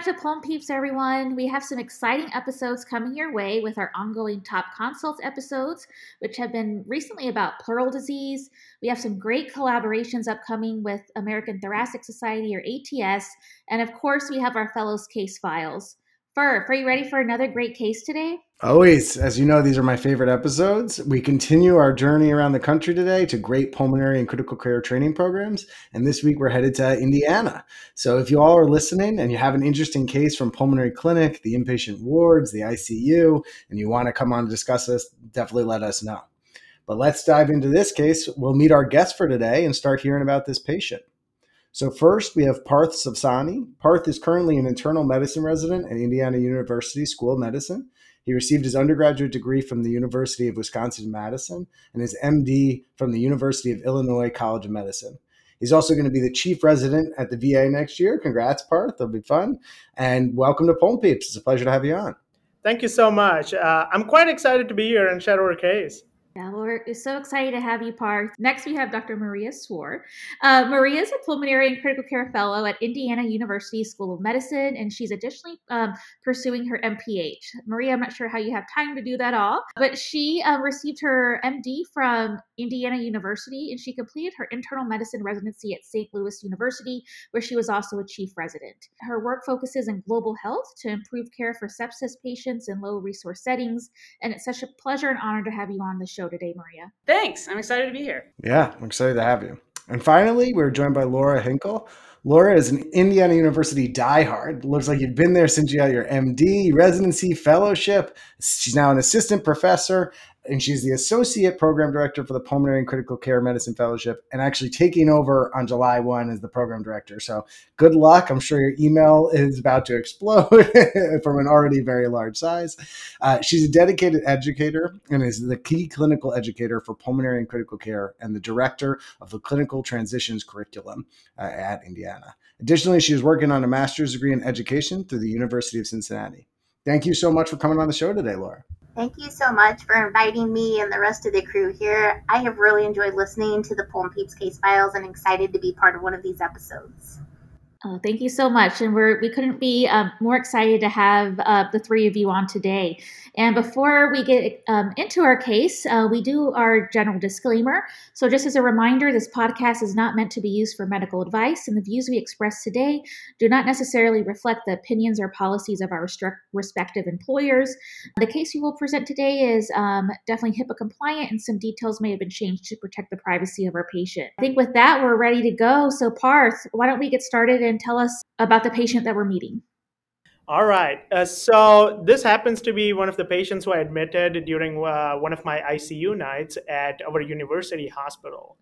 back to Pulm Peeps, everyone. We have some exciting episodes coming your way with our ongoing top consults episodes, which have been recently about pleural disease. We have some great collaborations upcoming with American Thoracic Society or ATS. And of course, we have our fellows case files. Fur, are you ready for another great case today? Always. As you know, these are my favorite episodes. We continue our journey around the country today to great pulmonary and critical care training programs. And this week we're headed to Indiana. So if you all are listening and you have an interesting case from pulmonary clinic, the inpatient wards, the ICU, and you want to come on to discuss this, definitely let us know. But let's dive into this case. We'll meet our guest for today and start hearing about this patient. So first, we have Parth Savsani. Parth is currently an internal medicine resident at Indiana University School of Medicine. He received his undergraduate degree from the University of Wisconsin Madison and his MD from the University of Illinois College of Medicine. He's also going to be the chief resident at the VA next year. Congrats, Parth. It'll be fun. And welcome to Pulm Peeps. It's a pleasure to have you on. Thank you so much. Uh, I'm quite excited to be here and share our case. Yeah, well, we're so excited to have you, Parth. Next, we have Dr. Maria Swore. Uh, Maria is a pulmonary and critical care fellow at Indiana University School of Medicine, and she's additionally um, pursuing her MPH. Maria, I'm not sure how you have time to do that all, but she um, received her MD from Indiana University, and she completed her internal medicine residency at St. Louis University, where she was also a chief resident. Her work focuses in global health to improve care for sepsis patients in low resource settings, and it's such a pleasure and honor to have you on the show today, Maria. Thanks. I'm excited to be here. Yeah, I'm excited to have you. And finally, we're joined by Laura Hinkle. Laura is an Indiana University diehard. Looks like you've been there since you got your MD, residency, fellowship. She's now an assistant professor and she's the associate program director for the Pulmonary and Critical Care Medicine Fellowship, and actually taking over on July 1 as the program director. So good luck. I'm sure your email is about to explode from an already very large size. Uh, she's a dedicated educator and is the key clinical educator for pulmonary and critical care and the director of the clinical transitions curriculum uh, at Indiana. Additionally, she is working on a master's degree in education through the University of Cincinnati. Thank you so much for coming on the show today, Laura. Thank you so much for inviting me and the rest of the crew here. I have really enjoyed listening to the Pulm Peeps case files and excited to be part of one of these episodes. Oh, thank you so much, and we're we couldn't be um, more excited to have uh, the three of you on today. And before we get um, into our case, uh, we do our general disclaimer. So, just as a reminder, this podcast is not meant to be used for medical advice, and the views we express today do not necessarily reflect the opinions or policies of our respective employers. The case we will present today is um, definitely HIPAA compliant, and some details may have been changed to protect the privacy of our patient. I think with that, we're ready to go. So, Parth, why don't we get started and tell us about the patient that we're meeting? All right. Uh, so this happens to be one of the patients who I admitted during uh, one of my ICU nights at our university hospital.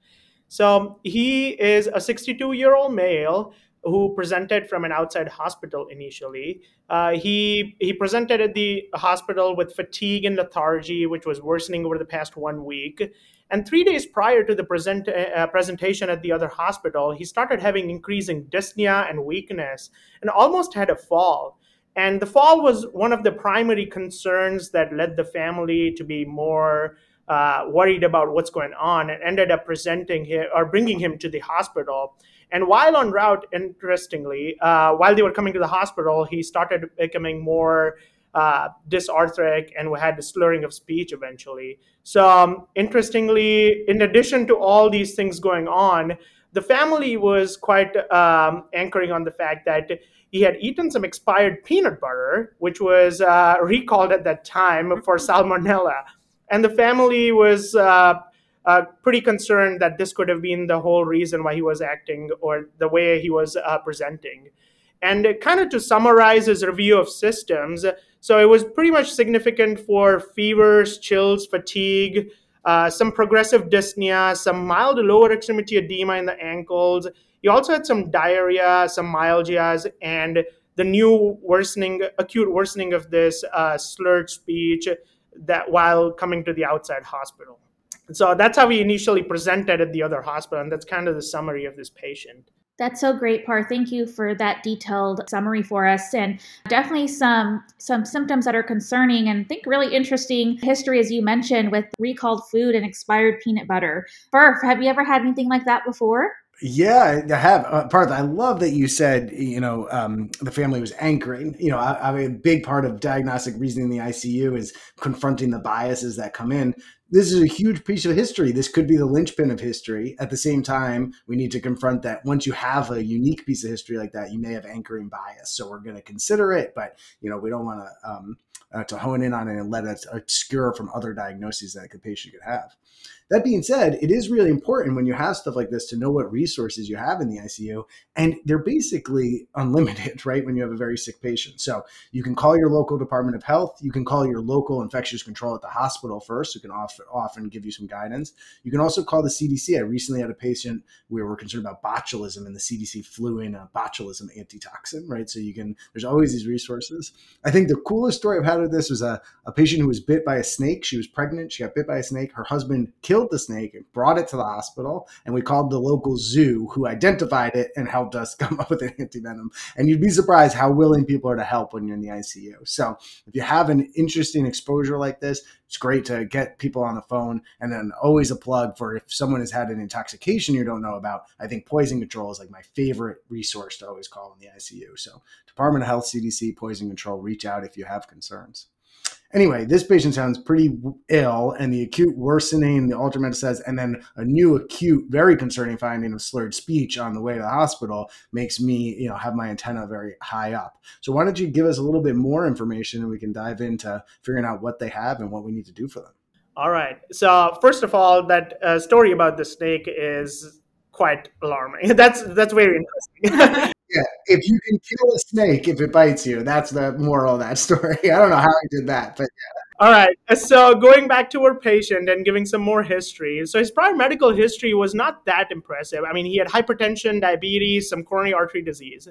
So he is a 62 year old male who presented from an outside hospital initially. Uh, he he presented at the hospital with fatigue and lethargy, which was worsening over the past one week. And three days prior to the present, uh, presentation at the other hospital, he started having increasing dyspnea and weakness, and almost had a fall. And the fall was one of the primary concerns that led the family to be more uh, worried about what's going on and ended up presenting him or bringing him to the hospital. And while en route, interestingly, uh, while they were coming to the hospital, he started becoming more uh, dysarthric and we had the slurring of speech eventually. So, um, interestingly, in addition to all these things going on, the family was quite um, anchoring on the fact that he had eaten some expired peanut butter, which was uh, recalled at that time for salmonella. And the family was uh, uh, pretty concerned that this could have been the whole reason why he was acting or the way he was uh, presenting. And kind of to summarize his review of systems, so it was pretty much significant for fevers, chills, fatigue, uh, some progressive dyspnea, some mild lower extremity edema in the ankles, he also had some diarrhea, some myalgias, and the new worsening, acute worsening of this uh, slurred speech that while coming to the outside hospital. So that's how we initially presented at the other hospital, and that's kind of the summary of this patient. That's so great, Par. Thank you for that detailed summary for us, and definitely some some symptoms that are concerning and think really interesting history, as you mentioned, with recalled food and expired peanut butter. Fur, have you ever had anything like that before? Yeah, I have. Uh, Parth, I love that you said, you know, um, the family was anchoring. You know, I, I mean, a big part of diagnostic reasoning in the ICU is confronting the biases that come in. This is a huge piece of history. This could be the linchpin of history. At the same time, we need to confront that once you have a unique piece of history like that, you may have anchoring bias. So we're going to consider it, but you know, we don't want to um, uh, to hone in on it and let it obscure from other diagnoses that the patient could have. That being said, it is really important when you have stuff like this to know what resources you have in the ICU. And they're basically unlimited, right? When you have a very sick patient. So you can call your local Department of Health. You can call your local infectious control at the hospital first, who can often, often give you some guidance. You can also call the CDC. I recently had a patient where we're concerned about botulism, and the CDC flew in a botulism antitoxin, right? So you can, there's always these resources. I think the coolest story I've had of this was a, a patient who was bit by a snake. She was pregnant. She got bit by a snake. Her husband killed the snake and brought it to the hospital. And we called the local zoo who identified it and helped us come up with an antivenom. And you'd be surprised how willing people are to help when you're in the ICU. So if you have an interesting exposure like this, it's great to get people on the phone. And then always a plug for if someone has had an intoxication you don't know about, I think poison control is like my favorite resource to always call in the ICU. So Department of Health, CDC, poison control, reach out if you have concerns. Anyway, this patient sounds pretty ill, and the acute worsening, the ultramed says, and then a new acute, very concerning finding of slurred speech on the way to the hospital makes me, you know, have my antenna very high up. So why don't you give us a little bit more information, and we can dive into figuring out what they have and what we need to do for them. All right. So first of all, that uh, story about the snake is quite alarming. That's that's very interesting. Yeah, if you can kill a snake if it bites you, that's the moral of that story. I don't know how he did that, but yeah. All right. So going back to our patient and giving some more history. So his prior medical history was not that impressive. I mean, he had hypertension, diabetes, some coronary artery disease.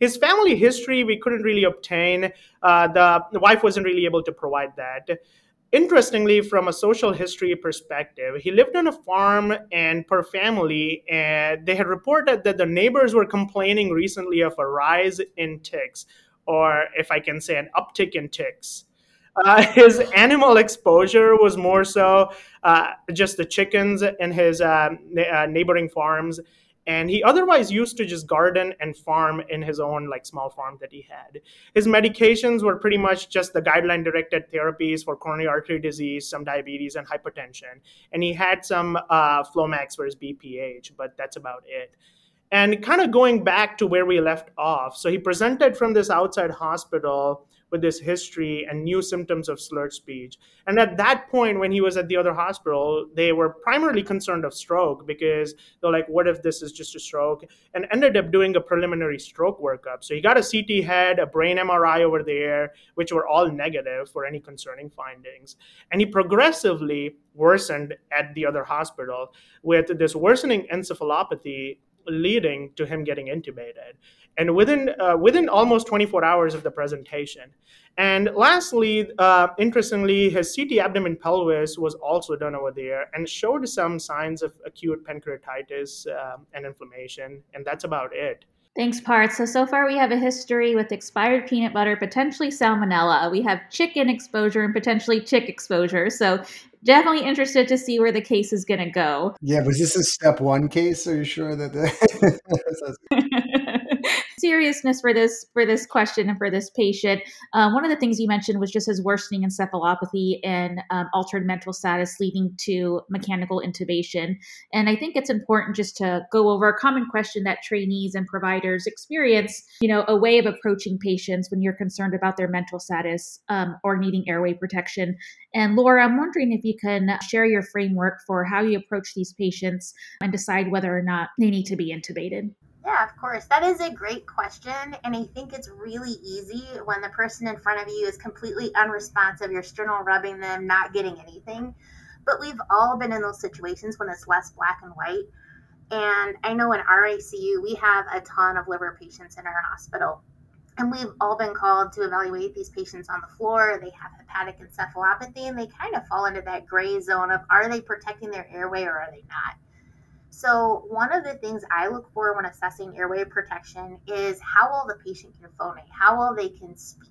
His family history we couldn't really obtain. Uh, the, the wife wasn't really able to provide that. Interestingly, from a social history perspective, he lived on a farm and per family, and they had reported that the neighbors were complaining recently of a rise in ticks, or if I can say, an uptick in ticks. Uh, his animal exposure was more so uh, just the chickens in his uh, uh neighboring farms and he otherwise used to just garden and farm in his own like small farm that he had. His medications were pretty much just the guideline directed therapies for coronary artery disease some diabetes and hypertension. And he had some uh, flomax for his bph but that's about it. And kind of going back to where we left off so he presented from this outside hospital with this history and new symptoms of slurred speech. And at that point, when he was at the other hospital, they were primarily concerned of stroke because they're like, what if this is just a stroke? And ended up doing a preliminary stroke workup. So he got a CT head, a brain MRI over there, which were all negative for any concerning findings. And he progressively worsened at the other hospital with this worsening encephalopathy leading to him getting intubated and within uh, within almost 24 hours of the presentation. And lastly, uh, interestingly, his CT abdomen pelvis was also done over there and showed some signs of acute pancreatitis uh, and inflammation, and that's about it. Thanks, Parth. So, so far we have a history with expired peanut butter, potentially salmonella. We have chicken exposure and potentially chick exposure. So, definitely interested to see where the case is going to go. Yeah, was this a step one case? Are you sure that? The- seriousness for this for this question and for this patient, um, one of the things you mentioned was just his worsening encephalopathy and um, altered mental status leading to mechanical intubation. And I think it's important just to go over a common question that trainees and providers experience. You know, a way of approaching patients when you're concerned about their mental status um, or needing airway protection. And Laura, I'm wondering if you can share your framework for how you approach these patients and decide whether or not they need to be intubated. Yeah, of course. That is a great question. And I think it's really easy when the person in front of you is completely unresponsive, you're sternal rubbing them, not getting anything. But we've all been in those situations when it's less black and white. And I know in our ICU, we have a ton of liver patients in our hospital. And we've all been called to evaluate these patients on the floor. They have hepatic encephalopathy and they kind of fall into that gray zone of are they protecting their airway or are they not? So, one of the things I look for when assessing airway protection is how well the patient can phonate, how well they can speak.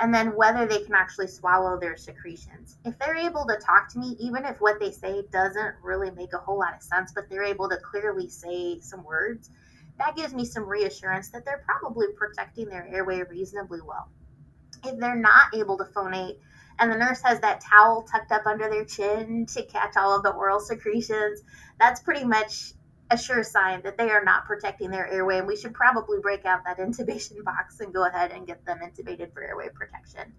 and then whether they can actually swallow their secretions. If they're able to talk to me, even if what they say doesn't really make a whole lot of sense, but they're able to clearly say some words, that gives me some reassurance that they're probably protecting their airway reasonably well. If they're not able to phonate, and the nurse has that towel tucked up under their chin to catch all of the oral secretions, that's pretty much a sure sign that they are not protecting their airway, and we should probably break out that intubation box and go ahead and get them intubated for airway protection.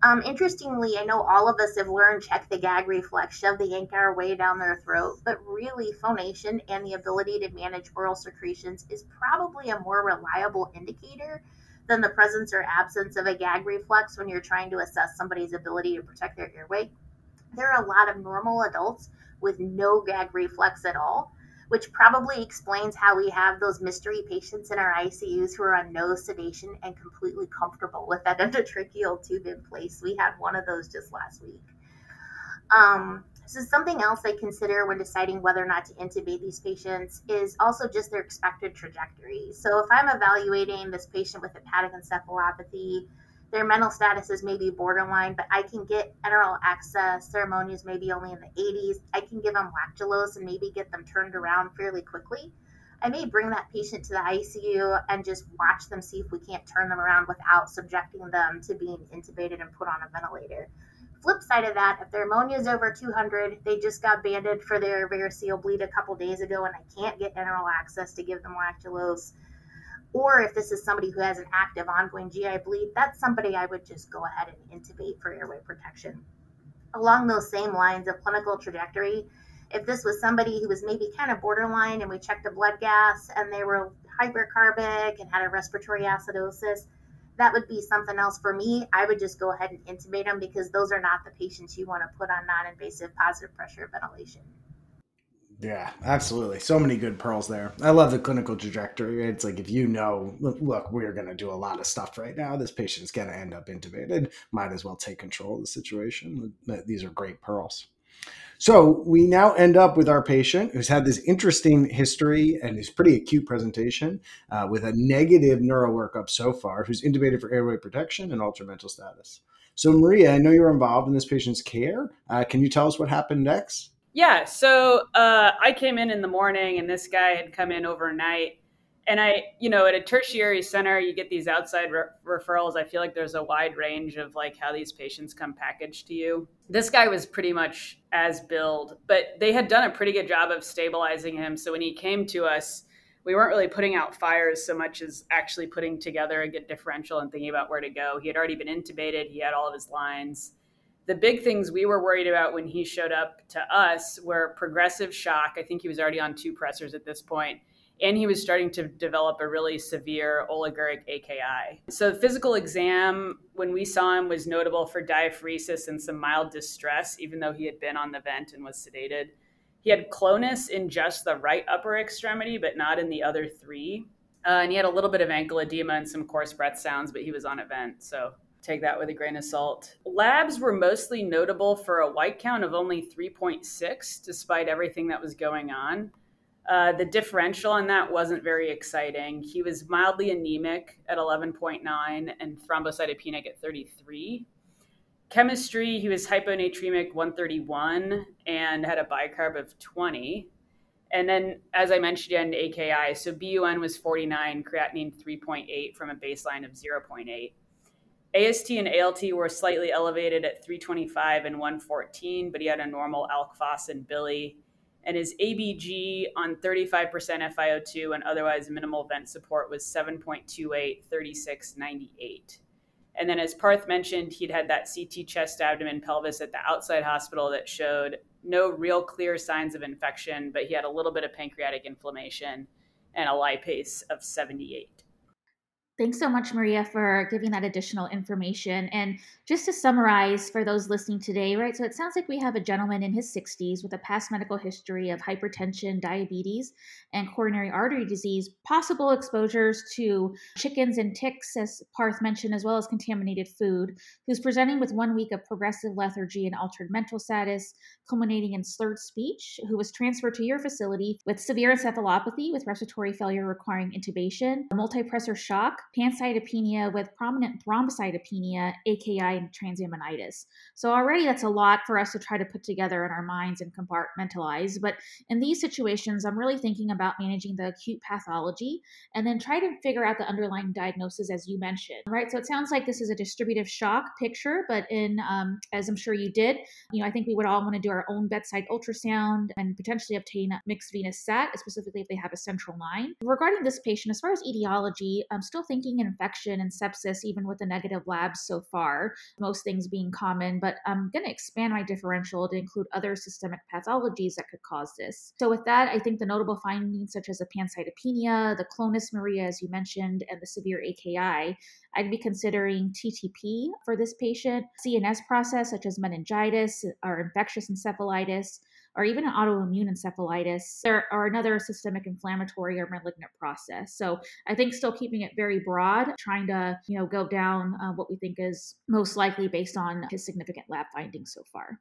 Um, interestingly, I know all of us have learned check the gag reflex, shove the yankauer way down their throat, but really, phonation and the ability to manage oral secretions is probably a more reliable indicator than the presence or absence of a gag reflex when you're trying to assess somebody's ability to protect their airway. There are a lot of normal adults with no gag reflex at all which probably explains how we have those mystery patients in our ICUs who are on no sedation and completely comfortable with that endotracheal tube in place. We had one of those just last week. Um, so something else I consider when deciding whether or not to intubate these patients is also just their expected trajectory. So if I'm evaluating this patient with hepatic encephalopathy, their mental status is maybe borderline, but I can get enteral access. Serum ammonia's maybe only in the 80s. I can give them lactulose and maybe get them turned around fairly quickly. I may bring that patient to the ICU and just watch them see if we can't turn them around without subjecting them to being intubated and put on a ventilator. Flip side of that, if their ammonia is over 200, they just got banded for their variceal bleed a couple days ago, and I can't get enteral access to give them lactulose or if this is somebody who has an active ongoing GI bleed, that's somebody I would just go ahead and intubate for airway protection. Along those same lines of clinical trajectory, if this was somebody who was maybe kind of borderline and we checked the blood gas and they were hypercarbic and had a respiratory acidosis, that would be something else for me. I would just go ahead and intubate them because those are not the patients you want to put on non invasive positive pressure ventilation. Yeah, absolutely. So many good pearls there. I love the clinical trajectory. It's like if you know, look, we're going to do a lot of stuff right now. This patient's going to end up intubated. Might as well take control of the situation. These are great pearls. So we now end up with our patient who's had this interesting history and his pretty acute presentation uh, with a negative neuro workup so far, who's intubated for airway protection and altered mental status. So, Maria, I know you were involved in this patient's care. Uh, can you tell us what happened next? Yeah, so uh, I came in in the morning, and this guy had come in overnight. And I, you know, at a tertiary center, you get these outside re- referrals. I feel like there's a wide range of like how these patients come packaged to you. This guy was pretty much as billed, but they had done a pretty good job of stabilizing him. So when he came to us, we weren't really putting out fires so much as actually putting together a good differential and thinking about where to go. He had already been intubated, he had all of his lines the big things we were worried about when he showed up to us were progressive shock. I think he was already on two pressors at this point, and he was starting to develop a really severe oliguric AKI. So, physical exam, when we saw him, was notable for diaphoresis and some mild distress, even though he had been on the vent and was sedated. He had clonus in just the right upper extremity, but not in the other three. Uh, and he had a little bit of ankle edema and some coarse breath sounds, but he was on a vent. So take that with a grain of salt. Labs were mostly notable for a white count of only 3.6, despite everything that was going on. Uh, the differential on that wasn't very exciting. He was mildly anemic at 11.9 and thrombocytopenic at 33. Chemistry, he was hyponatremic 131 and had a bicarb of 20. And then, as I mentioned, an AKI, so BUN was 49, creatinine 3.8 from a baseline of 0.8. AST and ALT were slightly elevated at 325 and 114, but he had a normal alk phos and bili. And his ABG on 35% FiO2 and otherwise minimal vent support was 7.28, 3698. And then, as Parth mentioned, he'd had that CT chest, abdomen, pelvis at the outside hospital that showed no real clear signs of infection, but he had a little bit of pancreatic inflammation and a lipase of 78. Thanks so much, Maria, for giving that additional information. And just to summarize for those listening today, right? So it sounds like we have a gentleman in his 60s with a past medical history of hypertension, diabetes, and coronary artery disease, possible exposures to chickens and ticks, as Parth mentioned, as well as contaminated food, who's presenting with one week of progressive lethargy and altered mental status, culminating in slurred speech, who was transferred to your facility with severe encephalopathy with respiratory failure requiring intubation, multipressor shock pancytopenia with prominent thrombocytopenia, AKI, and transaminitis. So already that's a lot for us to try to put together in our minds and compartmentalize. But in these situations, I'm really thinking about managing the acute pathology and then try to figure out the underlying diagnosis, as you mentioned. Right. So it sounds like this is a distributive shock picture, but in um, as I'm sure you did, you know, I think we would all want to do our own bedside ultrasound and potentially obtain a mixed venous set, specifically if they have a central line. Regarding this patient, as far as etiology, I'm still thinking infection and sepsis, even with the negative labs so far, most things being common, but I'm going to expand my differential to include other systemic pathologies that could cause this. So, with that, I think the notable findings, such as the pancytopenia, the clonus Maria, as you mentioned, and the severe AKI, I'd be considering TTP for this patient, CNS process, such as meningitis uh, or infectious encephalitis or even an autoimmune encephalitis or, or another systemic inflammatory or malignant process. So I think still keeping it very broad, trying to you know go down uh, what we think is most likely based on his significant lab findings so far.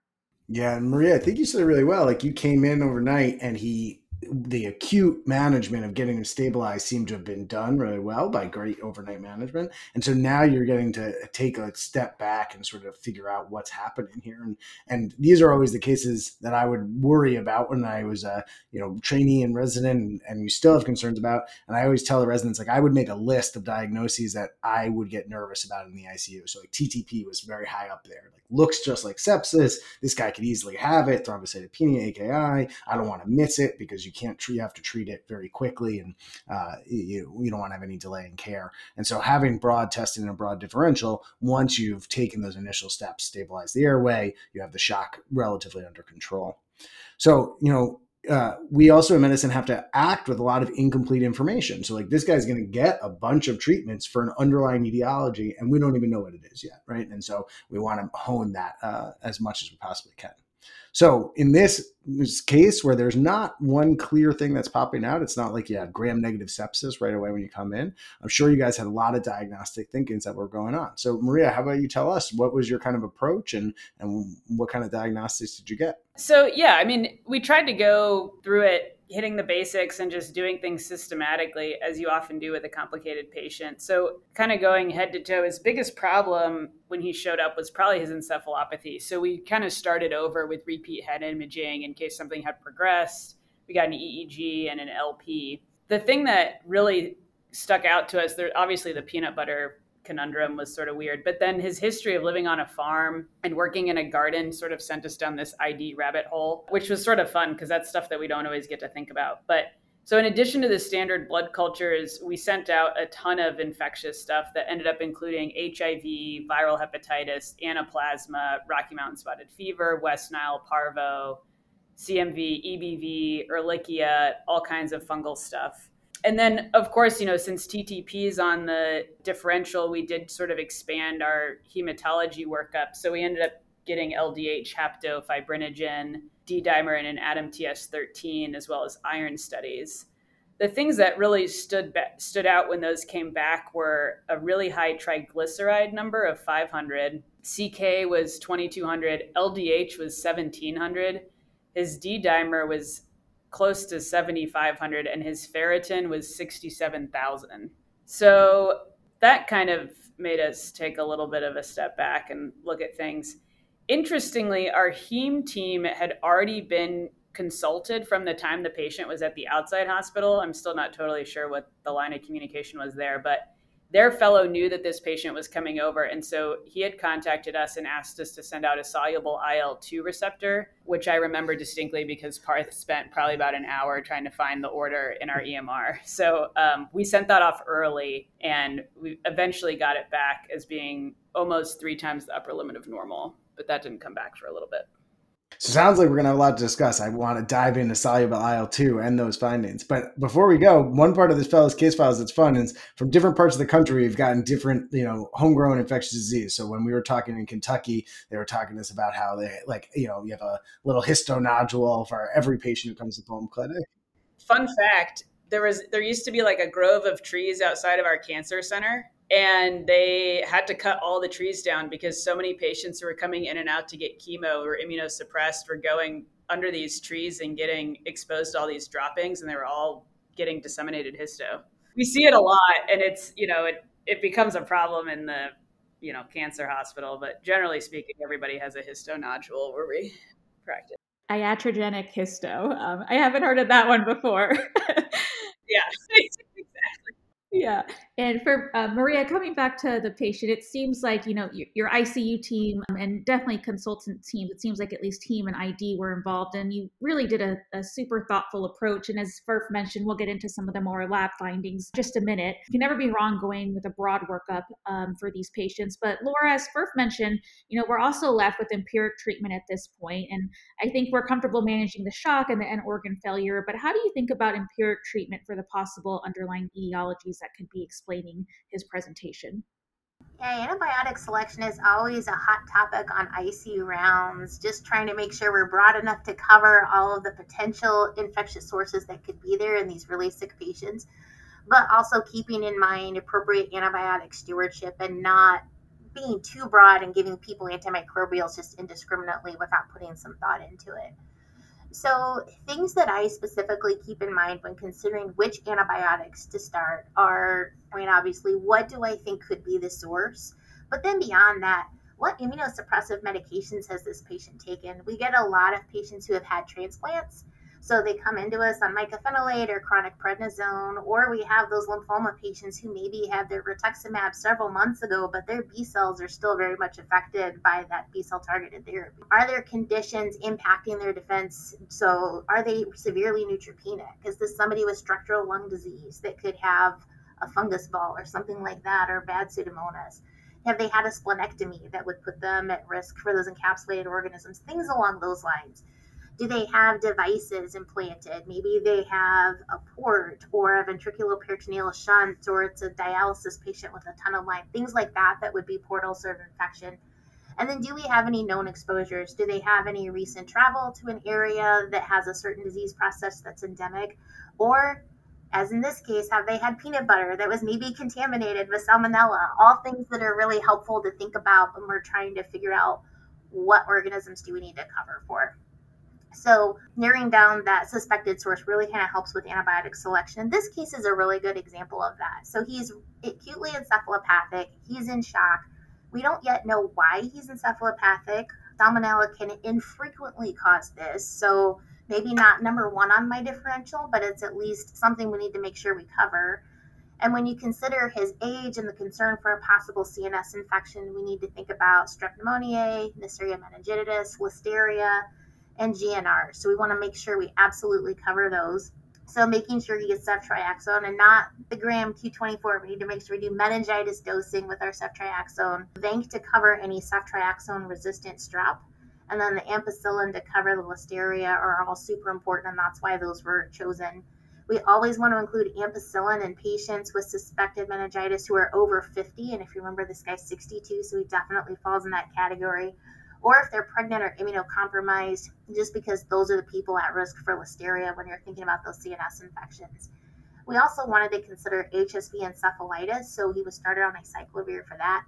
Yeah, and Maria, I think you said it really well. Like you came in overnight and he the acute management of getting them stabilized seemed to have been done really well by great overnight management. And so now you're getting to take a step back and sort of figure out what's happening here. And and these are always the cases that I would worry about when I was a you know trainee and resident, and, and you still have concerns about. And I always tell the residents like I would make a list of diagnoses that I would get nervous about in the ICU. So like TTP was very high up there. Like looks just like sepsis. This guy could easily have it. Thrombocytopenia, AKI. I don't want to miss it because you can't treat, you have to treat it very quickly and uh, you, you don't want to have any delay in care. And so having broad testing and a broad differential, once you've taken those initial steps, stabilize the airway, you have the shock relatively under control. So, you know, uh, we also in medicine have to act with a lot of incomplete information. So, like, this guy's going to get a bunch of treatments for an underlying etiology, and we don't even know what it is yet, right? And so, we want to hone that uh, as much as we possibly can. So in this, case where there's not one clear thing that's popping out, it's not like you have gram negative sepsis right away when you come in. I'm sure you guys had a lot of diagnostic thinkings that were going on. So Maria, how about you tell us what was your kind of approach and and what kind of diagnostics did you get? So yeah, I mean, we tried to go through it hitting the basics and just doing things systematically as you often do with a complicated patient. So, kind of going head to toe, his biggest problem when he showed up was probably his encephalopathy. So, we kind of started over with repeat head imaging in case something had progressed. We got an EEG and an LP. The thing that really stuck out to us, there obviously the peanut butter conundrum was sort of weird. But then his history of living on a farm and working in a garden sort of sent us down this ID rabbit hole, which was sort of fun because that's stuff that we don't always get to think about. But so, in addition to the standard blood cultures, we sent out a ton of infectious stuff that ended up including HIV, viral hepatitis, anaplasma, Rocky Mountain spotted fever, West Nile parvo, CMV, EBV, Ehrlichia, all kinds of fungal stuff and then of course you know since ttp is on the differential we did sort of expand our hematology workup. So we ended up getting ldh hapto fibrinogen d-dimer and an ADAMTS13 as well as iron studies. The things that really stood stood out when those came back were a really high triglyceride number of 500 ck was 2200 ldh was 1700 his d-dimer was close to 7,500, and his ferritin was 67,000. So that kind of made us take a little bit of a step back and look at things. Interestingly, our heme team had already been consulted from the time the patient was at the outside hospital. I'm still not totally sure what the line of communication was there, but their fellow knew that this patient was coming over. And so he had contacted us and asked us to send out a soluble IL 2 receptor, which I remember distinctly because Parth spent probably about an hour trying to find the order in our EMR. So um, we sent that off early and we eventually got it back as being almost three times the upper limit of normal, but that didn't come back for a little bit. So sounds like we're gonna have a lot to discuss. I want to dive into soluble IL two and those findings. But before we go, one part of this fellow's case files that's fun is from different parts of the country, we've gotten different, you know, homegrown infectious disease. So when we were talking in Kentucky, they were talking to us about how they like, you know, you have a little histonodule for every patient who comes to home clinic. Fun fact: there was there used to be like a grove of trees outside of our cancer center and they had to cut all the trees down because so many patients who were coming in and out to get chemo or immunosuppressed were going under these trees and getting exposed to all these droppings and they were all getting disseminated histo we see it a lot and it's you know it it becomes a problem in the you know cancer hospital. But generally speaking, everybody has a histonodule where we practice. Iatrogenic histo. Um, I haven't heard of that one before. yeah, exactly yeah. And for uh, Maria, coming back to the patient, it seems like, you know, your, your ICU team um, and definitely consultant team, it seems like at least team and ID were involved and you really did a, a super thoughtful approach. And as Furf mentioned, we'll get into some of the more lab findings just a minute. You can never be wrong going with a broad workup um, for these patients. But Laura, as Furf mentioned, you know, we're also left with empiric treatment at this point. And I think we're comfortable managing the shock and the end organ failure. But how do you think about empiric treatment for the possible underlying etiologies that could be explaining his presentation. Yeah, antibiotic selection is always a hot topic on ICU rounds, just trying to make sure we're broad enough to cover all of the potential infectious sources that could be there in these really sick patients, but also keeping in mind appropriate antibiotic stewardship and not being too broad and giving people antimicrobials just indiscriminately without putting some thought into it. So, things that I specifically keep in mind when considering which antibiotics to start are I mean, obviously, what do I think could be the source? But then beyond that, what immunosuppressive medications has this patient taken? We get a lot of patients who have had transplants so they come into us on mycophenolate or chronic prednisone, or we have those lymphoma patients who maybe had their rituximab several months ago, but their B cells are still very much affected by that B cell targeted therapy. Are there conditions impacting their defense? So are they severely neutropenic? Is this somebody with structural lung disease that could have a fungus ball or something like that, or bad pseudomonas? Have they had a splenectomy that would put them at risk for those encapsulated organisms? Things along those lines do they have devices implanted? Maybe they have a port or a ventriculoperitoneal shunt, or it's a dialysis patient with a tunnel line, things like that that would be portal serve infection. And then, do we have any known exposures? Do they have any recent travel to an area that has a certain disease process that's endemic? Or, as in this case, have they had peanut butter that was maybe contaminated with salmonella? All things that are really helpful to think about when we're trying to figure out what organisms do we need to cover for. So narrowing down that suspected source really kind of helps with antibiotic selection. This case is a really good example of that. So he's acutely encephalopathic. He's in shock. We don't yet know why he's encephalopathic. Salmonella can infrequently cause this. So maybe not number one on my differential, but it's at least something we need to make sure we cover. And when you consider his age and the concern for a possible CNS infection, we need to think about strep pneumoniae, Neisseria meningitidis, listeria, and GNR. So we want to make sure we absolutely cover those. So making sure he gets ceftriaxone and not the gram Q24. We need to make sure we do meningitis dosing with our ceftriaxone. Vanc to cover any ceftriaxone resistant strep. And then the ampicillin to cover the listeria are all super important, and that's why those were chosen. We always want to include ampicillin in patients with suspected meningitis who are over 50. And if you remember, this guy's 62, so he definitely falls in that category or if they're pregnant or immunocompromised, just because those are the people at risk for listeria when you're thinking about those CNS infections. We also wanted to consider HSV encephalitis, so he was started on acyclovir for that.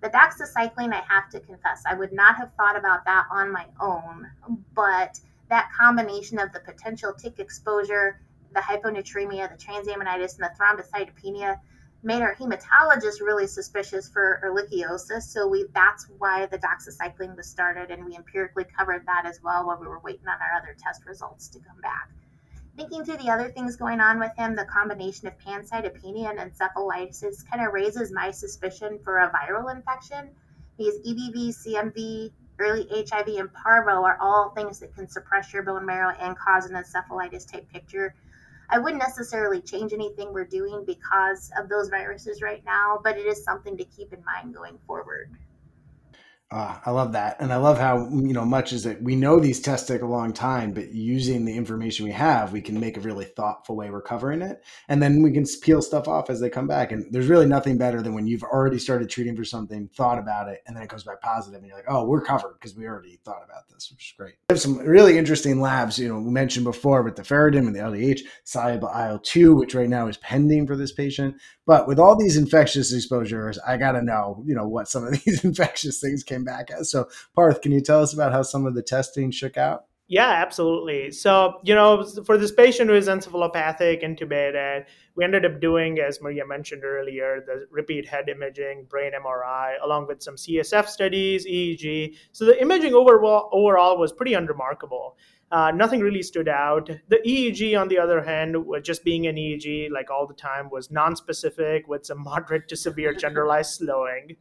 The doxycycline, I have to confess, I would not have thought about that on my own, but that combination of the potential tick exposure, the hyponatremia, the transaminitis, and the thrombocytopenia made our hematologist really suspicious for ehrlichiosis. So we that's why the doxycycline was started, and we empirically covered that as well while we were waiting on our other test results to come back. Thinking through the other things going on with him, the combination of pancytopenia and encephalitis kind of raises my suspicion for a viral infection because EBV, CMV, early HIV, and parvo are all things that can suppress your bone marrow and cause an encephalitis type picture. I wouldn't necessarily change anything we're doing because of those viruses right now, but it is something to keep in mind going forward. Uh, I love that, and I love how you know much is that we know these tests take a long time, but using the information we have, we can make a really thoughtful way we're covering it, and then we can peel stuff off as they come back. And there's really nothing better than when you've already started treating for something, thought about it, and then it comes back positive, and you're like, oh, we're covered because we already thought about this, which is great. We have some really interesting labs, you know, we mentioned before with the ferritin and the LDH, soluble IL-2, which right now is pending for this patient. But with all these infectious exposures, I got to know, you know, what some of these infectious things came back as. So, Parth, can you tell us about how some of the testing shook out? Yeah, absolutely. So, you know, for this patient who is encephalopathic, intubated, uh, we ended up doing, as Maria mentioned earlier, the repeat head imaging, brain MRI, along with some CSF studies, EEG. So the imaging overall, overall was pretty unremarkable. Uh, nothing really stood out. The EEG, on the other hand, just being an EEG like all the time, was non-specific with some moderate to severe generalized slowing.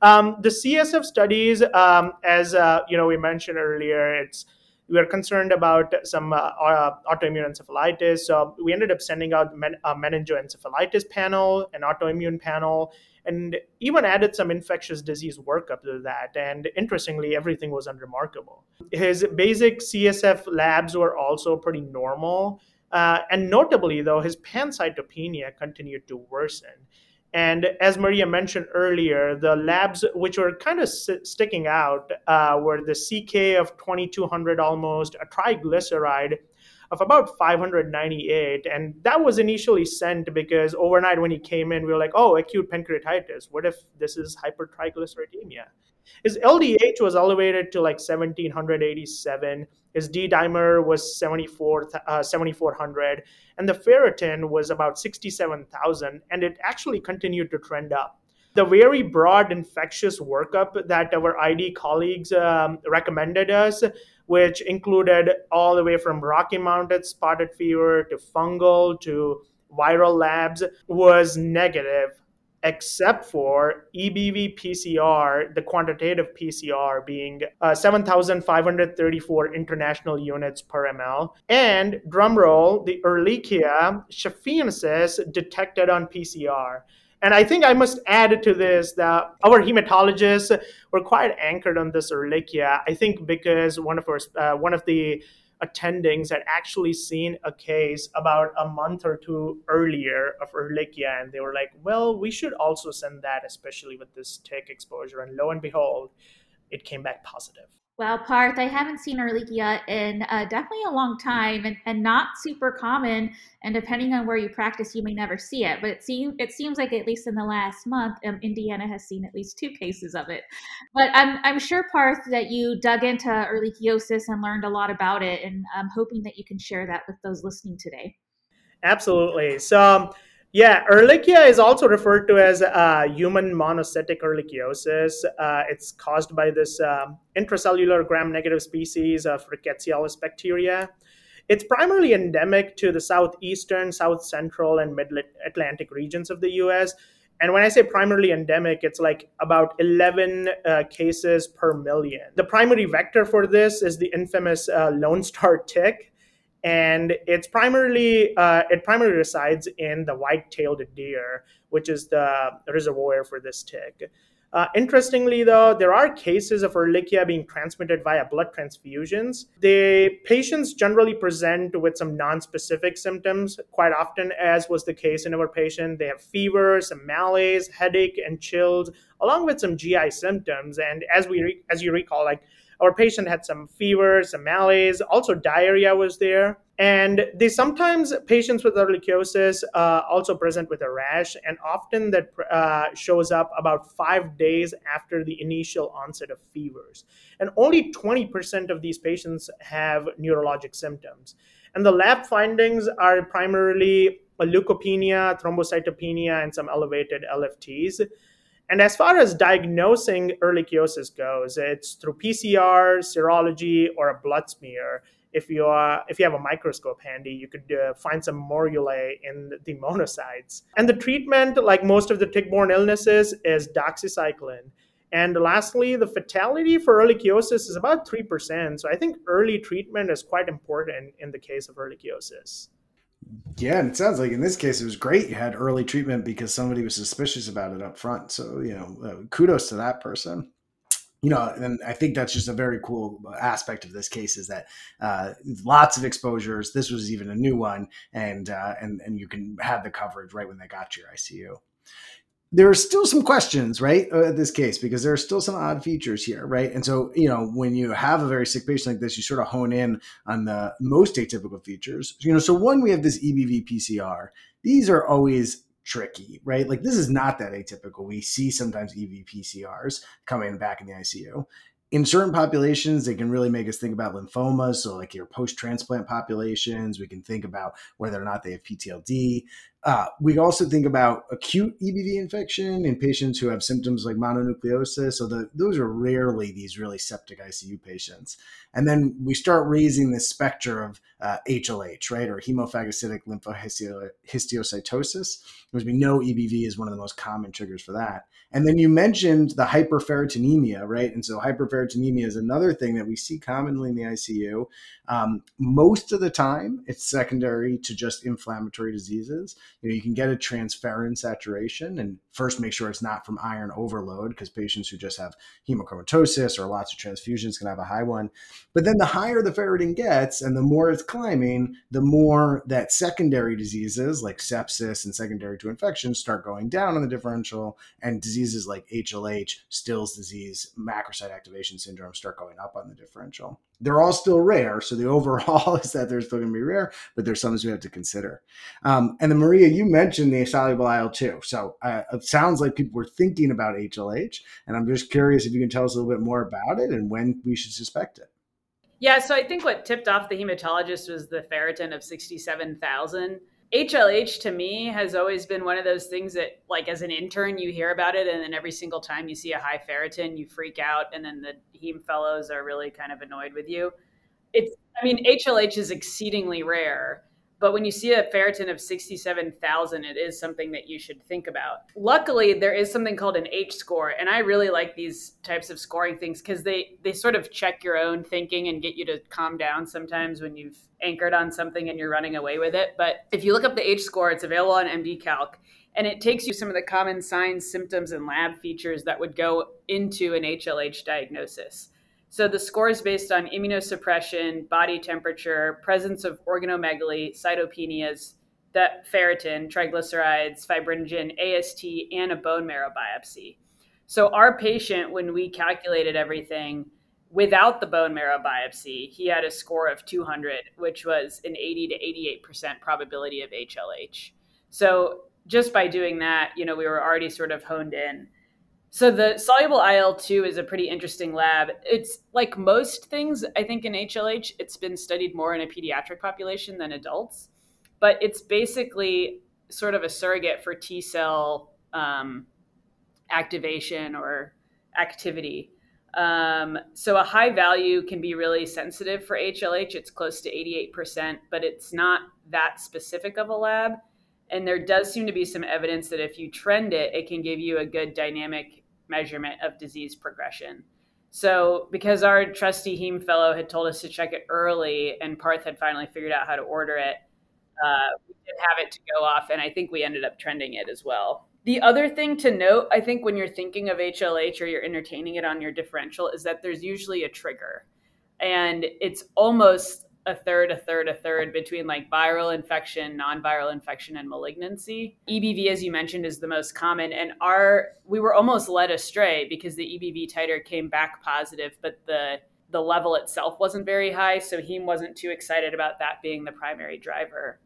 Um, the CSF studies, um, as uh, you know, we mentioned earlier, it's we were concerned about some uh, uh, autoimmune encephalitis. So we ended up sending out men- a meningoencephalitis panel, an autoimmune panel, and even added some infectious disease workup to that. And interestingly, everything was unremarkable. His basic CSF labs were also pretty normal. Uh, and notably, though, his pancytopenia continued to worsen. And as Maria mentioned earlier, the labs which were kind of sticking out uh, were the CK of 2200 almost, a triglyceride of about 598. And that was initially sent because overnight when he came in, we were like, oh, acute pancreatitis. What if this is hypertriglyceridemia? His LDH was elevated to like 1787. His D dimer was 74, uh, 7400, and the ferritin was about 67,000, and it actually continued to trend up. The very broad infectious workup that our ID colleagues um, recommended us, which included all the way from Rocky Mountain spotted fever to fungal to viral labs, was negative except for EBV PCR, the quantitative PCR being uh, 7,534 international units per ml, and drumroll, the Ehrlichia chaffeensis detected on PCR. And I think I must add to this that our hematologists were quite anchored on this Ehrlichia. I think because one of our uh, one of the attendings had actually seen a case about a month or two earlier of Ehrlichia, and they were like, well, we should also send that, especially with this tick exposure. And lo and behold, it came back positive. Well, Parth, I haven't seen Ehrlichia in uh, definitely a long time, and, and not super common. And depending on where you practice, you may never see it. But it seems it seems like at least in the last month, um, Indiana has seen at least two cases of it. But I'm I'm sure Parth that you dug into ehrlichiosis and learned a lot about it, and I'm hoping that you can share that with those listening today. Absolutely. So. Um, yeah, Ehrlichia is also referred to as uh, human monocytic ehrlichiosis. Uh, it's caused by this um, intracellular gram-negative species of Rickettsia bacteria. It's primarily endemic to the southeastern, south central, and mid Atlantic regions of the US. And when I say primarily endemic, it's like about 11 uh, cases per million. The primary vector for this is the infamous uh, Lone Star tick and it's primarily uh, it primarily resides in the white-tailed deer, which is the reservoir for this tick. Uh, interestingly, though, there are cases of Ehrlichia being transmitted via blood transfusions. The patients generally present with some non-specific symptoms quite often, as was the case in our patient. They have fever, some malaise, headache, and chills, along with some GI symptoms. And as we, re- as you recall, like our patient had some fever, some malaise, also diarrhea was there. And they sometimes, patients with ehrlichiosis uh, also present with a rash, and often that uh, shows up about five days after the initial onset of fevers. And only 20% of these patients have neurologic symptoms. And the lab findings are primarily leukopenia, thrombocytopenia, and some elevated LFTs. And as far as diagnosing ehrlichiosis goes, it's through PCR, serology, or a blood smear. If you are, if you have a microscope handy, you could uh, find some morulae in the monocytes. And the treatment, like most of the tick-borne illnesses, is doxycycline. And lastly, the fatality for ehrlichiosis is about 3%. So I think early treatment is quite important in the case of ehrlichiosis. Yeah, and it sounds like in this case it was great. You had early treatment because somebody was suspicious about it up front. So you know, uh, kudos to that person. You know, and I think that's just a very cool aspect of this case is that uh, lots of exposures. This was even a new one, and uh, and and you can have the coverage right when they got to your ICU there are still some questions, right, uh, this case because there are still some odd features here, right? And so, you know, when you have a very sick patient like this, you sort of hone in on the most atypical features. You know, so one, we have this EBV PCR. These are always tricky, right? Like this is not that atypical. We see sometimes EBV PCRs coming back in the ICU. in certain populations, they can really make us think about lymphomas. So, like your post transplant populations, we can think about whether or not they have PTLD. Uh, we also think about acute EBV infection in patients who have symptoms like mononucleosis. So the, those are rarely these really septic ICU patients. And then we start raising the specter of uh, HLH, right, or hemophagocytic lymphohistiocytosis, because we know EBV is one of the most common triggers for that. And then you mentioned the hyperferritinemia, right? And so hyperferritinemia is another thing that we see commonly in the ICU. Um, most of the time, it's secondary to just inflammatory diseases. You know, you can get a transferrin saturation, and first make sure it's not from iron overload, because patients who just have hemochromatosis or lots of transfusions can have a high one. But then the higher the ferritin gets, and the more it's climbing, the more that secondary diseases like sepsis and secondary to infection start going down on the differential, and diseases like HLH, Still's disease, macrophage activation syndrome start going up on the differential. They're all still rare. So the overall is that they're still going to be rare, but there's some we have to consider. Um, and then, Maria, you mentioned the soluble IL 2. So uh, it sounds like people were thinking about HLH. And I'm just curious if you can tell us a little bit more about it and when we should suspect it. Yeah, so I think what tipped off the hematologist was the ferritin of 67,000. HLH to me has always been one of those things that, like, as an intern, you hear about it, and then every single time you see a high ferritin, you freak out, and then the heme fellows are really kind of annoyed with you. It's, I mean, HLH is exceedingly rare, but when you see a ferritin of 67,000, it is something that you should think about. Luckily, there is something called an H score, and I really like these types of scoring things because they they sort of check your own thinking and get you to calm down sometimes when you've anchored on something and you're running away with it. But if you look up the H score, it's available on MD Calc and it takes you some of the common signs, symptoms, and lab features that would go into an HLH diagnosis. So the score is based on immunosuppression, body temperature, presence of organomegaly, cytopenias, that ferritin, triglycerides, fibrinogen, AST, and a bone marrow biopsy. So our patient, when we calculated everything without the bone marrow biopsy, he had a score of 200, which was an 80 to 88% probability of HLH. So just by doing that, you know, we were already sort of honed in. So the soluble IL-2 is a pretty interesting lab. It's like most things, I think in HLH, it's been studied more in a pediatric population than adults, but it's basically sort of a surrogate for T cell um, activation or activity. Um, so a high value can be really sensitive for HLH. It's close to 88%, but it's not that specific of a lab. And there does seem to be some evidence that if you trend it, it can give you a good dynamic measurement of disease progression. So, because our trusty heme fellow had told us to check it early, and Parth had finally figured out how to order it, uh, we did have it to go off, and I think we ended up trending it as well. The other thing to note, I think, when you're thinking of HLH or you're entertaining it on your differential, is that there's usually a trigger. And it's almost a third, a third, a third between like viral infection, non-viral infection, and malignancy. EBV, as you mentioned, is the most common, and our we were almost led astray because the EBV titer came back positive, but the the level itself wasn't very high, so heme wasn't too excited about that being the primary driver.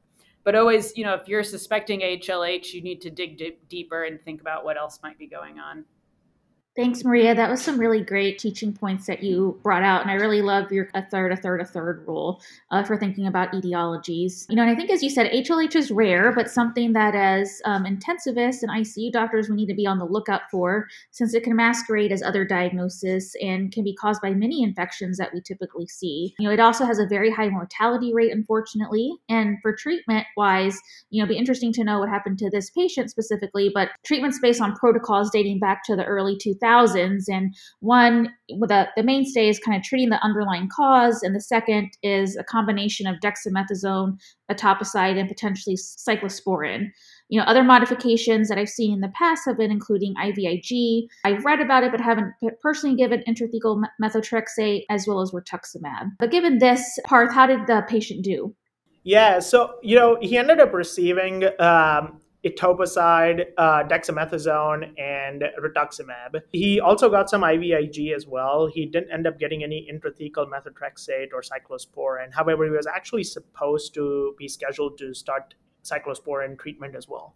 But always, you know, if you're suspecting HLH, you need to dig d- deeper and think about what else might be going on. Thanks, Maria. That was some really great teaching points that you brought out. And I really love your a third, a third, a third rule uh, for thinking about etiologies. You know, and I think, as you said, HLH is rare, but something that as um, intensivists and ICU doctors, we need to be on the lookout for since it can masquerade as other diagnosis and can be caused by many infections that we typically see. You know, it also has a very high mortality rate, unfortunately. And for treatment wise, you know, it'd be interesting to know what happened to this patient specifically, but treatments based on protocols dating back to the early 2000s thousands. And one, the, the mainstay is kind of treating the underlying cause, and the second is a combination of dexamethasone, etoposide, and potentially cyclosporin. You know, other modifications that I've seen in the past have been including IVIG. I've read about it, but haven't personally given intrathecal methotrexate as well as rituximab. But given this, Parth, how did the patient do? Yeah, so you know he ended up receiving um, etoposide, uh, dexamethasone, and rituximab. He also got some IVIG as well. He didn't end up getting any intrathecal methotrexate or cyclosporin. However, he was actually supposed to be scheduled to start cyclosporin treatment as well.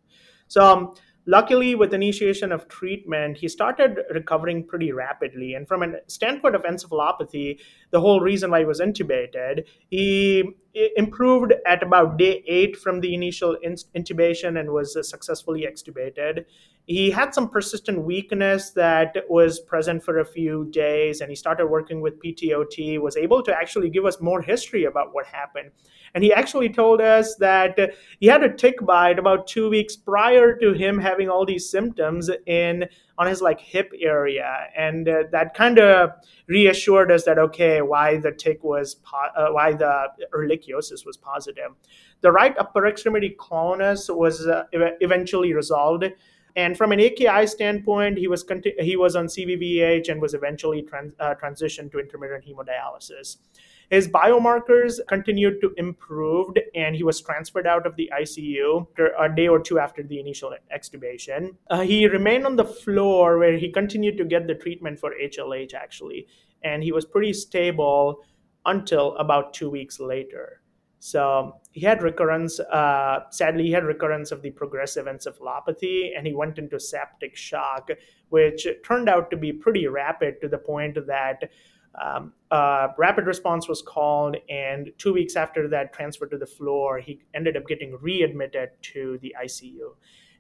So um, Luckily, with initiation of treatment, he started recovering pretty rapidly. And from a standpoint of encephalopathy, the whole reason why he was intubated, he improved at about day eight from the initial intubation and was successfully extubated. He had some persistent weakness that was present for a few days, and he started working with PTOT, was able to actually give us more history about what happened. And he actually told us that he had a tick bite about two weeks prior to him having all these symptoms in on his like hip area, and uh, that kind of reassured us that okay, why the tick was po- uh, why the ehrlichiosis was positive. The right upper extremity clonus was uh, eventually resolved. And from an AKI standpoint, he was conti- he was on CVVH and was eventually trans- uh, transitioned to intermittent hemodialysis. His biomarkers continued to improve, and he was transferred out of the ICU a day or two after the initial extubation. Uh, he remained on the floor where he continued to get the treatment for HLH, actually, and he was pretty stable until about two weeks later. So he had recurrence. Uh, sadly, he had recurrence of the progressive encephalopathy, and he went into septic shock, which turned out to be pretty rapid to the point that um, uh, rapid response was called, and two weeks after that transfer to the floor, he ended up getting readmitted to the ICU.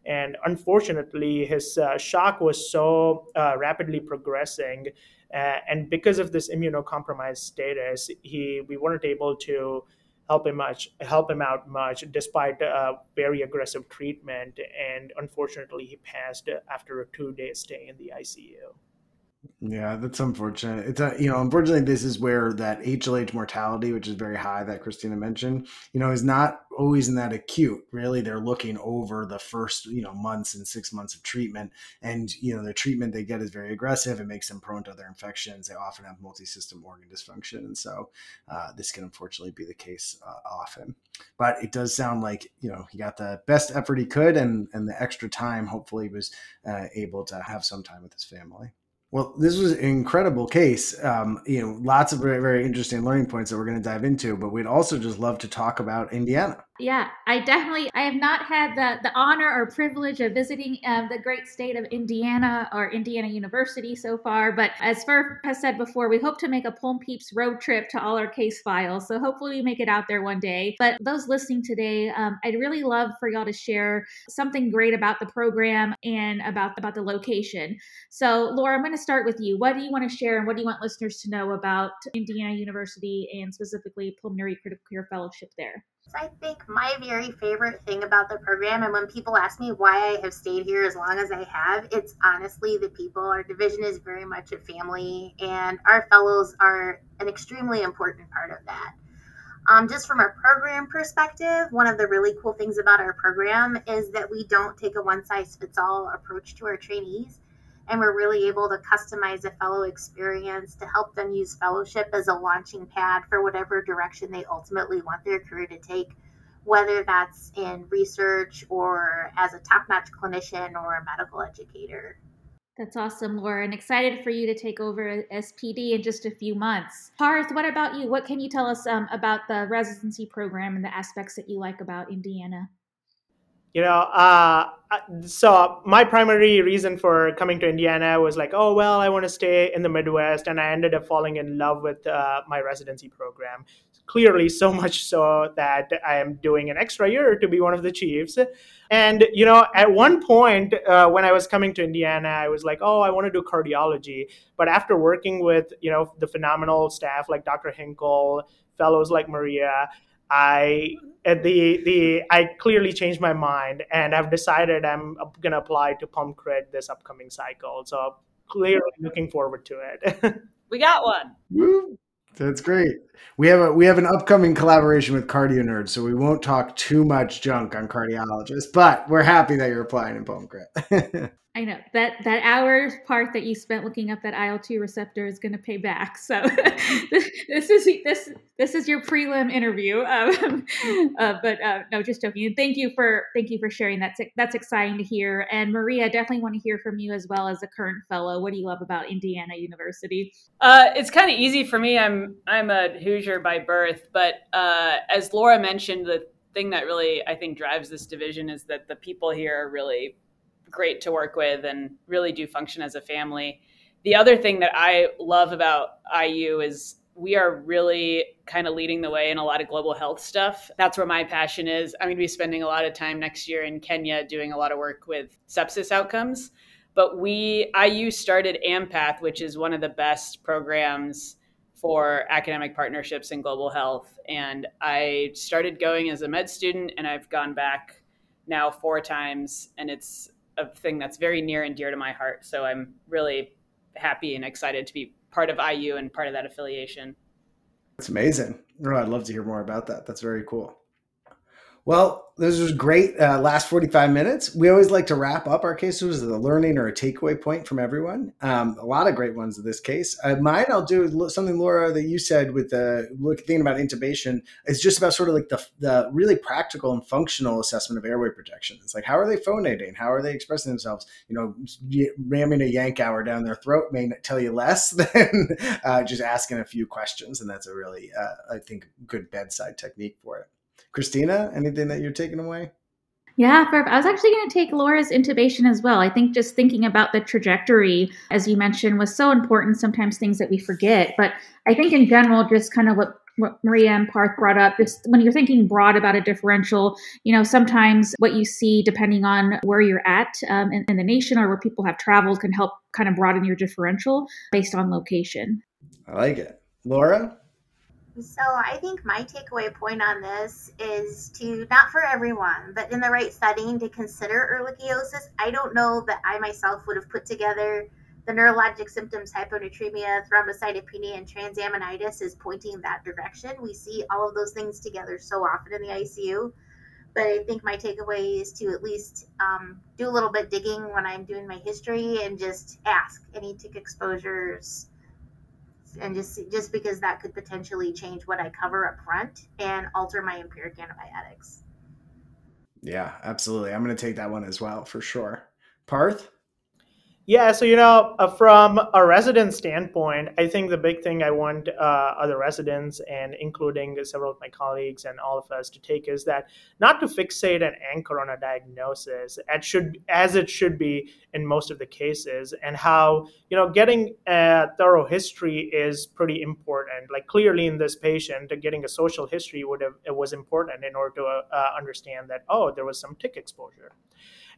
And unfortunately, his uh, shock was so uh, rapidly progressing, uh, and because of this immunocompromised status, he we weren't able to help him much, help him out much, despite uh, very aggressive treatment. And unfortunately, he passed after a two-day stay in the ICU. Yeah, that's unfortunate. It's a, you know, unfortunately, this is where that HLH mortality, which is very high, that Kristina mentioned, you know, is not always in that acute. Really, they're looking over the first, you know, months and six months of treatment, and you know, the treatment they get is very aggressive. It makes them prone to other infections. They often have multi-system organ dysfunction, and so uh, this can unfortunately be the case uh, often. But it does sound like you know he got the best effort he could, and and the extra time. Hopefully, was uh, able to have some time with his family. Well, this was an incredible case. Um, you know, lots of very, very interesting learning points that we're going to dive into, but we'd also just love to talk about Indiana. Yeah, I definitely I have not had the the honor or privilege of visiting um, the great state of Indiana or Indiana University so far. But as Fur has said before, we hope to make a Pulm Peeps road trip to all our case files. So hopefully we make it out there one day. But those listening today, um, I'd really love for y'all to share something great about the program and about about the location. So Laura, I'm going to start with you. What do you want to share, and what do you want listeners to know about Indiana University and specifically Pulmonary Critical Care Fellowship there? I think my very favorite thing about the program, and when people ask me why I have stayed here as long as I have, it's honestly the people. Our division is very much a family, and our fellows are an extremely important part of that. Um, just from a program perspective, one of the really cool things about our program is that we don't take a one size fits all approach to our trainees and we're really able to customize a fellow experience to help them use fellowship as a launching pad for whatever direction they ultimately want their career to take whether that's in research or as a top-notch clinician or a medical educator that's awesome, Laura, and excited for you to take over SPD in just a few months. Parth, what about you? What can you tell us um, about the residency program and the aspects that you like about Indiana? You know uh, so my primary reason for coming to indiana was like oh well i want to stay in the midwest and i ended up falling in love with uh, my residency program. Clearly so much so that i am doing an extra year to be one of the chiefs. And you know at one point uh, when i was coming to indiana i was like oh i want to do cardiology. But after working with you know the phenomenal staff like dr hinkle fellows like maria I the the I clearly changed my mind and I've decided I'm gonna apply to Pulm Crit this upcoming cycle. So clearly looking forward to it. we got one. Woo. That's great. We have a we have an upcoming collaboration with Cardio Nerd, so we won't talk too much junk on cardiologists, but we're happy that you're applying in Pulm Crit. I know that that hour part that you spent looking up that IL two receptor is going to pay back. So this, this, is this this is your prelim interview. Um, uh, but uh, no, just joking. thank you for thank you for sharing. That's that's exciting to hear. And Maria, definitely want to hear from you as well as a current fellow. What do you love about Indiana University? Uh, it's kind of easy for me. I'm I'm a Hoosier by birth, but uh, as Laura mentioned, the thing that really I think drives this division is that the people here are really great to work with and really do function as a family. The other thing that I love about IU is we are really kind of leading the way in a lot of global health stuff. That's where my passion is. I'm going to be spending a lot of time next year in Kenya doing a lot of work with sepsis outcomes. But we, IU started AMPATH, which is one of the best programs for academic partnerships in global health. And I started going as a med student, and I've gone back now four times. And it's a thing that's very near and dear to my heart. So I'm really happy and excited to be part of IU and part of that affiliation. That's amazing. Oh, I'd love to hear more about that. That's very cool. Well, this was great. Uh, last 45 minutes. We always like to wrap up our cases with a learning or a takeaway point from everyone. Um, a lot of great ones in this case. Uh, mine, I'll do something, Laura, that you said with the thinking about intubation. It's just about sort of like the, the really practical and functional assessment of airway protection. It's like, how are they phonating? How are they expressing themselves? You know, ramming a Yankauer down their throat may tell you less than uh, just asking a few questions. And that's a really, uh, I think, good bedside technique for it. Kristina, anything that you're taking away? Yeah, I was actually going to take Laura's intubation as well. I think just thinking about the trajectory, as you mentioned, was so important. Sometimes things that we forget, but I think in general, just kind of what what Maria and Parth brought up, just when you're thinking broad about a differential, you know, sometimes what you see, depending on where you're at um, in, in the nation or where people have traveled, can help kind of broaden your differential based on location. I like it. Laura? So I think my takeaway point on this is to not for everyone, but in the right setting to consider ehrlichiosis. I don't know that I myself would have put together the neurologic symptoms hyponatremia, thrombocytopenia, and transaminitis is pointing that direction. We see all of those things together so often in the ICU. But I think my takeaway is to at least um, do a little bit digging when I'm doing my history and just ask any tick exposures, and just just because that could potentially change what I cover up front and alter my empiric antibiotics. Yeah, absolutely. I'm going to take that one as well for sure. Parth? Yeah, so you know, uh, from a resident standpoint, I think the big thing I want uh, other residents and including several of my colleagues and all of us to take is that not to fixate and anchor on a diagnosis, as should as it should be in most of the cases, and how you know getting a thorough history is pretty important. Like clearly in this patient, getting a social history would have it was important in order to uh, understand that oh there was some tick exposure.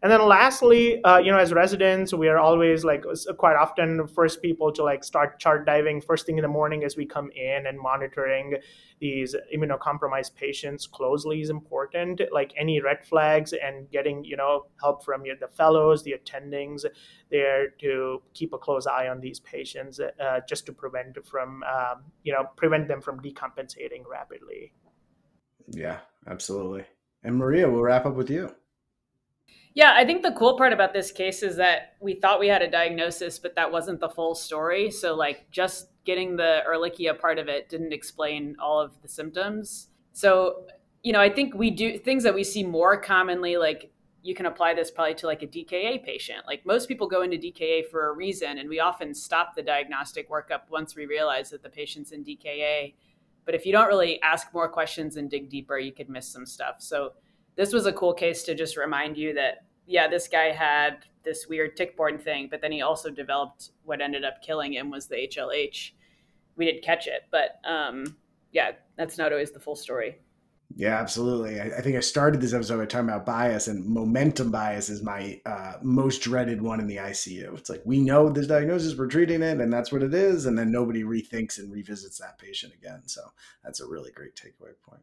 And then lastly, uh, you know, as residents, we are always like quite often first people to like start chart diving first thing in the morning as we come in and monitoring these immunocompromised patients closely is important. Like any red flags and getting, you know, help from your, the fellows, the attendings there to keep a close eye on these patients uh, just to prevent from, um, you know, prevent them from decompensating rapidly. Yeah, absolutely. And Maria, we'll wrap up with you. Yeah, I think the cool part about this case is that we thought we had a diagnosis, but that wasn't the full story. So, like, just getting the Ehrlichia part of it didn't explain all of the symptoms. So, you know, I think we do things that we see more commonly, like you can apply this probably to like a DKA patient. Like most people go into DKA for a reason, and we often stop the diagnostic workup once we realize that the patient's in DKA. But if you don't really ask more questions and dig deeper, you could miss some stuff. So this was a cool case to just remind you that yeah, this guy had this weird tick-borne thing, but then he also developed what ended up killing him was the HLH. We didn't catch it, but um, yeah, that's not always the full story. Yeah, absolutely. I, I, think I started this episode by talking about bias, and momentum bias is my uh, most dreaded one in the ICU. It's like we know this diagnosis, we're treating it, and that's what it is, and then nobody rethinks and revisits that patient again. So that's a really great takeaway point.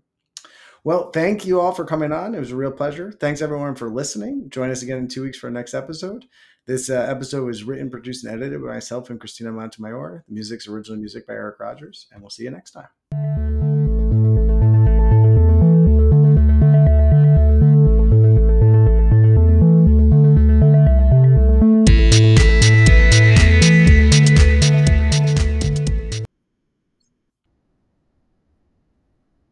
Well, thank you all for coming on. It was a real pleasure. Thanks everyone for listening. Join us again in two weeks for our next episode. This uh, episode was written, produced, and edited by myself and Kristina Montemayor. The music's original music by Eric Rogers, and we'll see you next time.